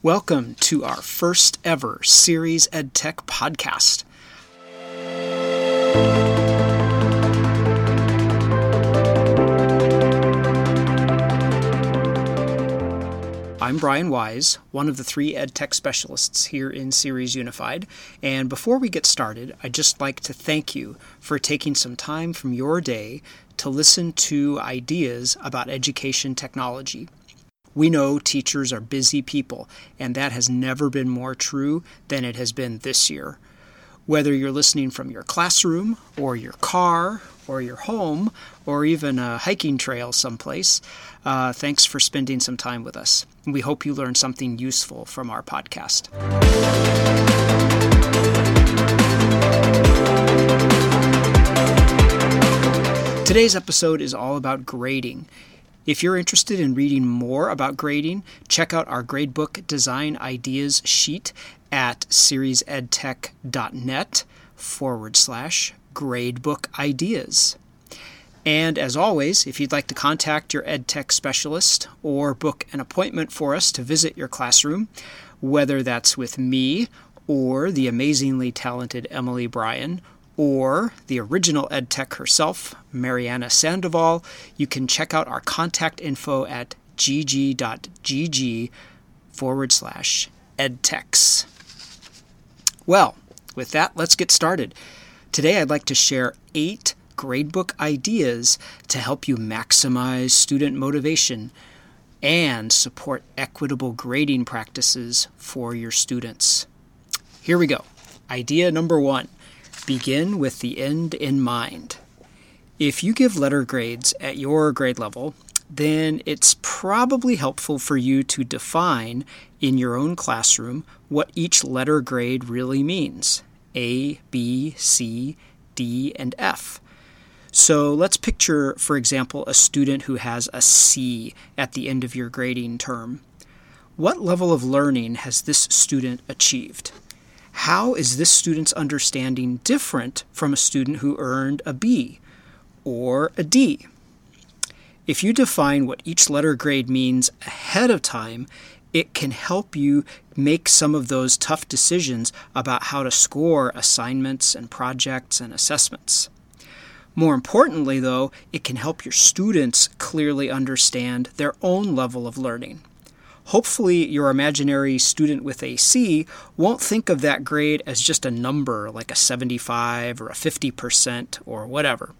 Welcome to our first ever Ceres EdTech podcast. I'm Brian Wise, one of the three EdTech specialists here in Ceres Unified. And before we get started, I'd just like to thank you for taking some time from your day to listen to ideas about education technology. We know teachers are busy people, and that has never been more true than it has been this year. Whether you're listening from your classroom, or your car, or your home, or even a hiking trail someplace, uh, thanks for spending some time with us. We hope you learned something useful from our podcast. Today's episode is all about grading. If you're interested in reading more about grading, check out our gradebook design ideas sheet at ceresedtech.net forward slash gradebook ideas. And as always, if you'd like to contact your EdTech specialist or book an appointment for us to visit your classroom, whether that's with me or the amazingly talented Emily Bryan or the original EdTech herself, Mariana Sandoval, you can check out our contact info at gg.gg forward slash edtechs. Well, with that, let's get started. Today, I'd like to share eight gradebook ideas to help you maximize student motivation and support equitable grading practices for your students. Here we go. Idea number one Begin with the end in mind. If you give letter grades at your grade level, then it's probably helpful for you to define in your own classroom what each letter grade really means A, B, C, D, and F. So let's picture, for example, a student who has a C at the end of your grading term. What level of learning has this student achieved? How is this student's understanding different from a student who earned a B or a D? If you define what each letter grade means ahead of time, it can help you make some of those tough decisions about how to score assignments and projects and assessments. More importantly, though, it can help your students clearly understand their own level of learning. Hopefully, your imaginary student with a C won't think of that grade as just a number like a 75 or a 50% or whatever.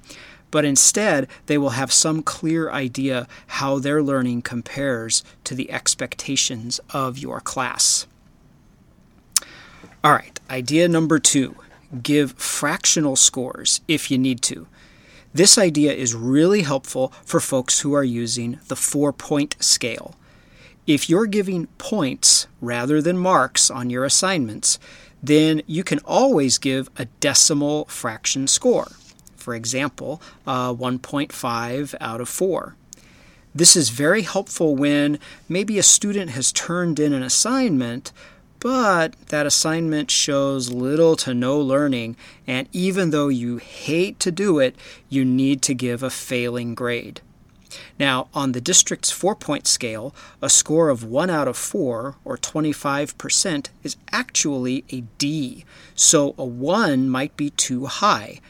But instead, they will have some clear idea how their learning compares to the expectations of your class. All right, idea number two give fractional scores if you need to. This idea is really helpful for folks who are using the four point scale. If you're giving points rather than marks on your assignments, then you can always give a decimal fraction score. For example, uh, 1.5 out of 4. This is very helpful when maybe a student has turned in an assignment, but that assignment shows little to no learning, and even though you hate to do it, you need to give a failing grade. Now, on the district's four point scale, a score of 1 out of 4, or 25%, is actually a D, so a 1 might be too high.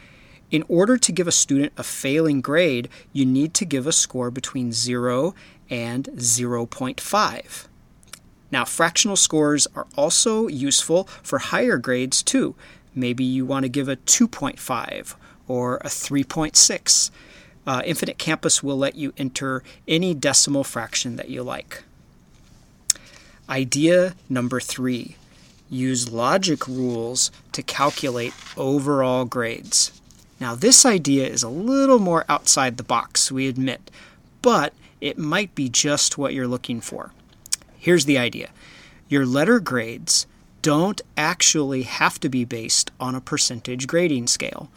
In order to give a student a failing grade, you need to give a score between 0 and 0.5. Now, fractional scores are also useful for higher grades too. Maybe you want to give a 2.5 or a 3.6 uh, Infinite Campus will let you enter any decimal fraction that you like. Idea number three use logic rules to calculate overall grades. Now, this idea is a little more outside the box, we admit, but it might be just what you're looking for. Here's the idea your letter grades don't actually have to be based on a percentage grading scale.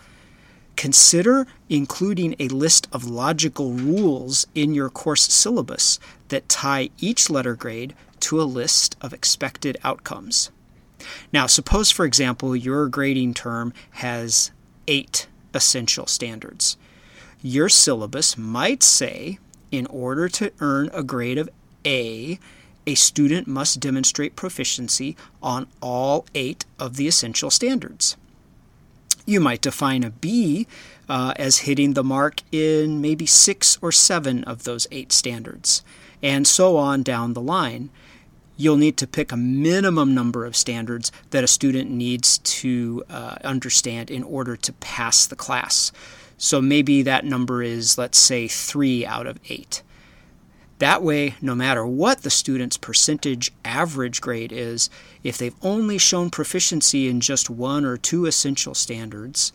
Consider including a list of logical rules in your course syllabus that tie each letter grade to a list of expected outcomes. Now, suppose, for example, your grading term has eight essential standards. Your syllabus might say, in order to earn a grade of A, a student must demonstrate proficiency on all eight of the essential standards. You might define a B uh, as hitting the mark in maybe six or seven of those eight standards, and so on down the line. You'll need to pick a minimum number of standards that a student needs to uh, understand in order to pass the class. So maybe that number is, let's say, three out of eight. That way, no matter what the student's percentage average grade is, if they've only shown proficiency in just one or two essential standards,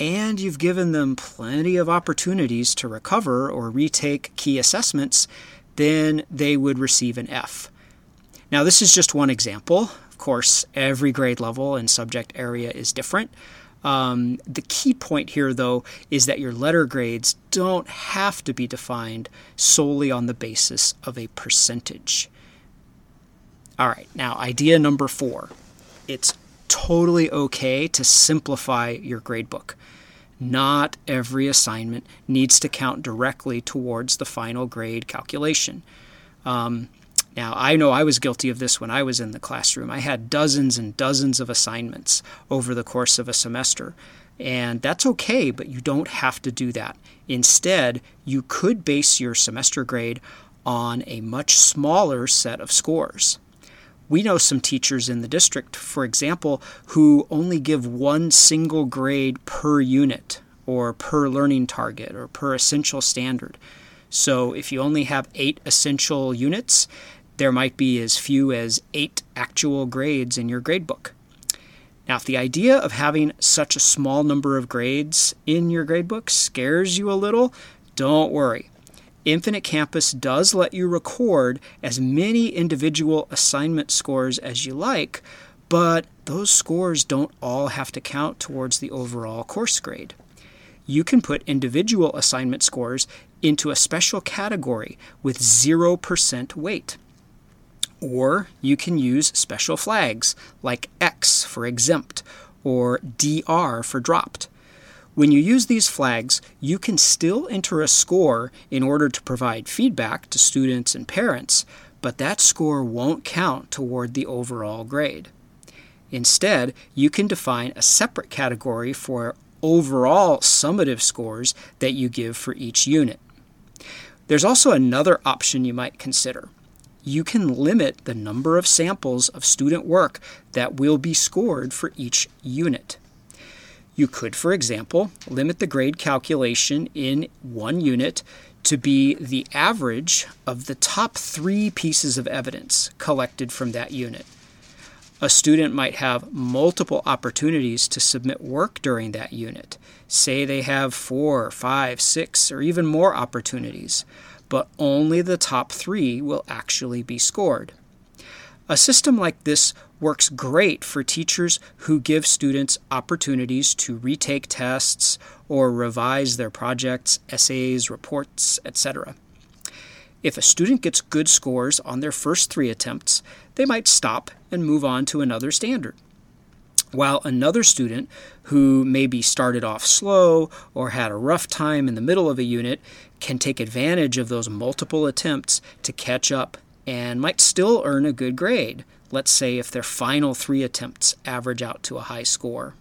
and you've given them plenty of opportunities to recover or retake key assessments, then they would receive an F. Now, this is just one example. Of course, every grade level and subject area is different. Um, the key point here, though, is that your letter grades don't have to be defined solely on the basis of a percentage. All right, now idea number four. It's totally okay to simplify your gradebook. Not every assignment needs to count directly towards the final grade calculation. Um, now, I know I was guilty of this when I was in the classroom. I had dozens and dozens of assignments over the course of a semester. And that's okay, but you don't have to do that. Instead, you could base your semester grade on a much smaller set of scores. We know some teachers in the district, for example, who only give one single grade per unit or per learning target or per essential standard. So if you only have eight essential units, there might be as few as eight actual grades in your gradebook. Now, if the idea of having such a small number of grades in your gradebook scares you a little, don't worry. Infinite Campus does let you record as many individual assignment scores as you like, but those scores don't all have to count towards the overall course grade. You can put individual assignment scores into a special category with 0% weight. Or you can use special flags like X for exempt or DR for dropped. When you use these flags, you can still enter a score in order to provide feedback to students and parents, but that score won't count toward the overall grade. Instead, you can define a separate category for overall summative scores that you give for each unit. There's also another option you might consider you can limit the number of samples of student work that will be scored for each unit. You could, for example, limit the grade calculation in one unit to be the average of the top three pieces of evidence collected from that unit. A student might have multiple opportunities to submit work during that unit. Say they have four, five, six, or even more opportunities but only the top three will actually be scored. A system like this works great for teachers who give students opportunities to retake tests or revise their projects, essays, reports, etc. If a student gets good scores on their first three attempts, they might stop and move on to another standard. While another student who maybe started off slow or had a rough time in the middle of a unit can take advantage of those multiple attempts to catch up and might still earn a good grade, let's say if their final three attempts average out to a high score.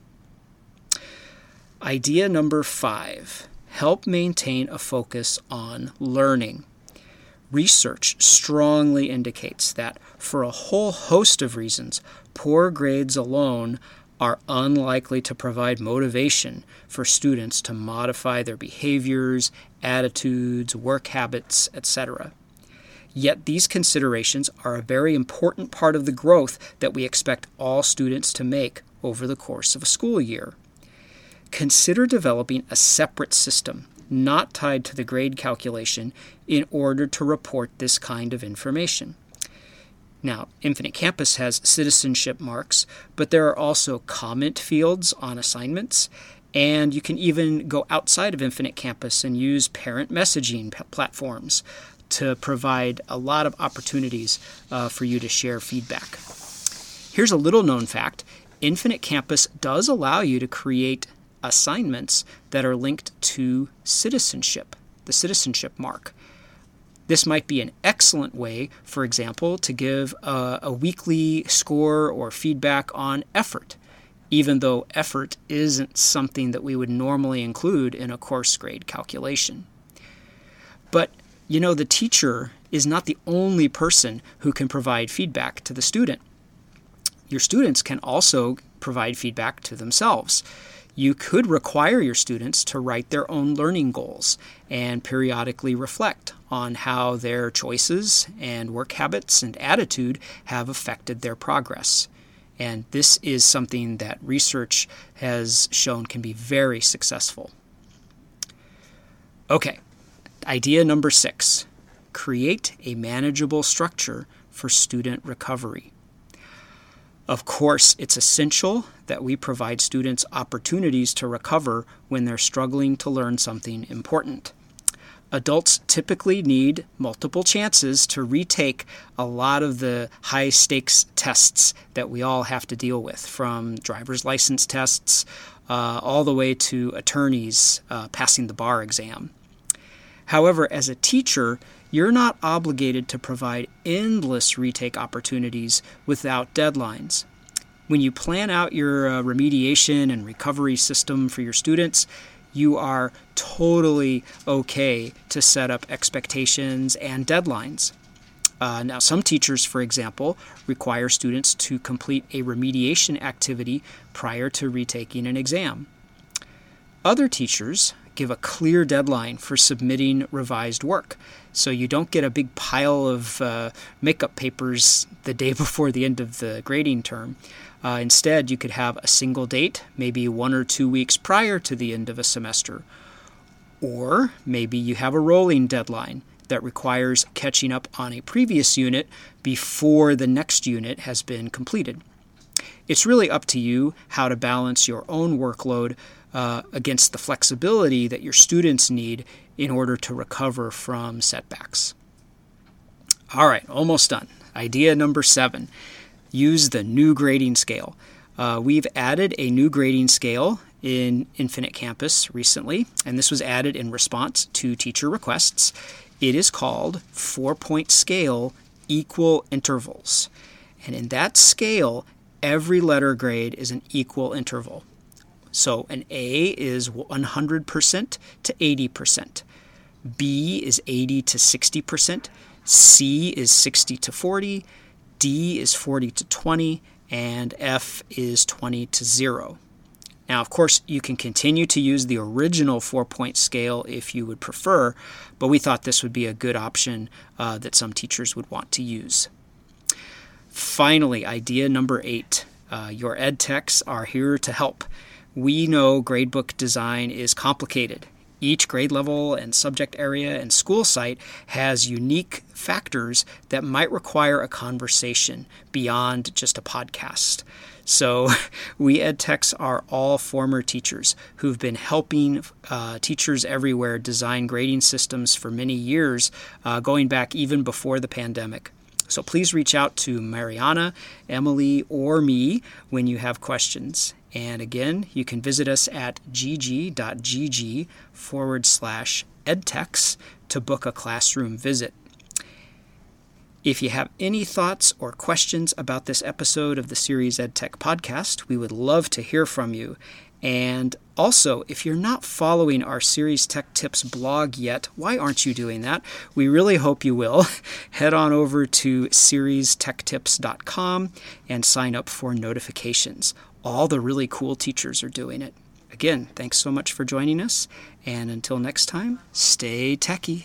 Idea number five help maintain a focus on learning. Research strongly indicates that for a whole host of reasons, poor grades alone are unlikely to provide motivation for students to modify their behaviors, attitudes, work habits, etc. Yet these considerations are a very important part of the growth that we expect all students to make over the course of a school year. Consider developing a separate system not tied to the grade calculation in order to report this kind of information. Now, Infinite Campus has citizenship marks, but there are also comment fields on assignments, and you can even go outside of Infinite Campus and use parent messaging p- platforms to provide a lot of opportunities uh, for you to share feedback. Here's a little known fact Infinite Campus does allow you to create assignments that are linked to citizenship, the citizenship mark. This might be an excellent way, for example, to give a, a, weekly score or feedback on effort, even though effort isn't something that we would normally include in a course grade calculation. But you know, the teacher is not the only person who can provide feedback to the student. Your students can also provide feedback to themselves. You could require your students to write their own learning goals and periodically reflect on how their choices and work habits and attitude have affected their progress. And this is something that research has shown can be very successful. Okay, idea number six create a manageable structure for student recovery. Of course, it's essential that we provide students opportunities to recover when they're struggling to learn something important. Adults typically need multiple chances to retake a lot of the high stakes tests that we all have to deal with, from driver's license tests uh, all the way to attorneys uh, passing the bar exam. However, as a teacher, you're not obligated to provide endless retake opportunities without deadlines. When you plan out your uh, remediation and recovery system for your students, you are totally okay to set up expectations and deadlines. Uh, now, some teachers, for example, require students to complete a remediation activity prior to retaking an exam. Other teachers give a clear deadline for submitting revised work. So you don't get a big pile of uh, makeup papers the day before the end of the grading term. Uh, instead, you could have a single date, maybe one or two weeks prior to the end of a semester. Or maybe you have a rolling deadline that requires catching up on a previous unit before the next unit has been completed. It's really up to you how to balance your own workload uh, against the flexibility that your students need in order to recover from setbacks. All right, almost done. Idea number seven use the new grading scale. Uh, we've added a new grading scale in Infinite Campus recently, and this was added in response to teacher requests. It is called four point scale equal intervals. And in that scale, every letter grade is an equal interval. So an A is 100% to 80%. B is 80 to 60%. C is 60 to 40. D is 40 to 20. And F is 20 to 0. Now, of course, you can continue to use the original four point scale if you would prefer, but we thought this would be a good option uh, that some teachers would want to use. Finally, idea number eight uh, your ed techs are here to help. We know gradebook design is complicated. Each grade level and subject area and school site has unique factors that might require a conversation beyond just a podcast. So, we ed techs are all former teachers who've been helping uh, teachers everywhere design grading systems for many years, uh, going back even before the pandemic. So, please reach out to Mariana, Emily, or me when you have questions. And again, you can visit us at gg.gg forward slash edtechs to book a classroom visit. If you have any thoughts or questions about this episode of the Ceres EdTech podcast, we would love to hear from you. And also, if you're not following our Ceres Tech Tips blog yet, why aren't you doing that? We really hope you will. Head on over to cerestechtips.com and sign up for notifications all the really cool teachers are doing it. Again, thanks so much for joining us, and until next time, stay techie.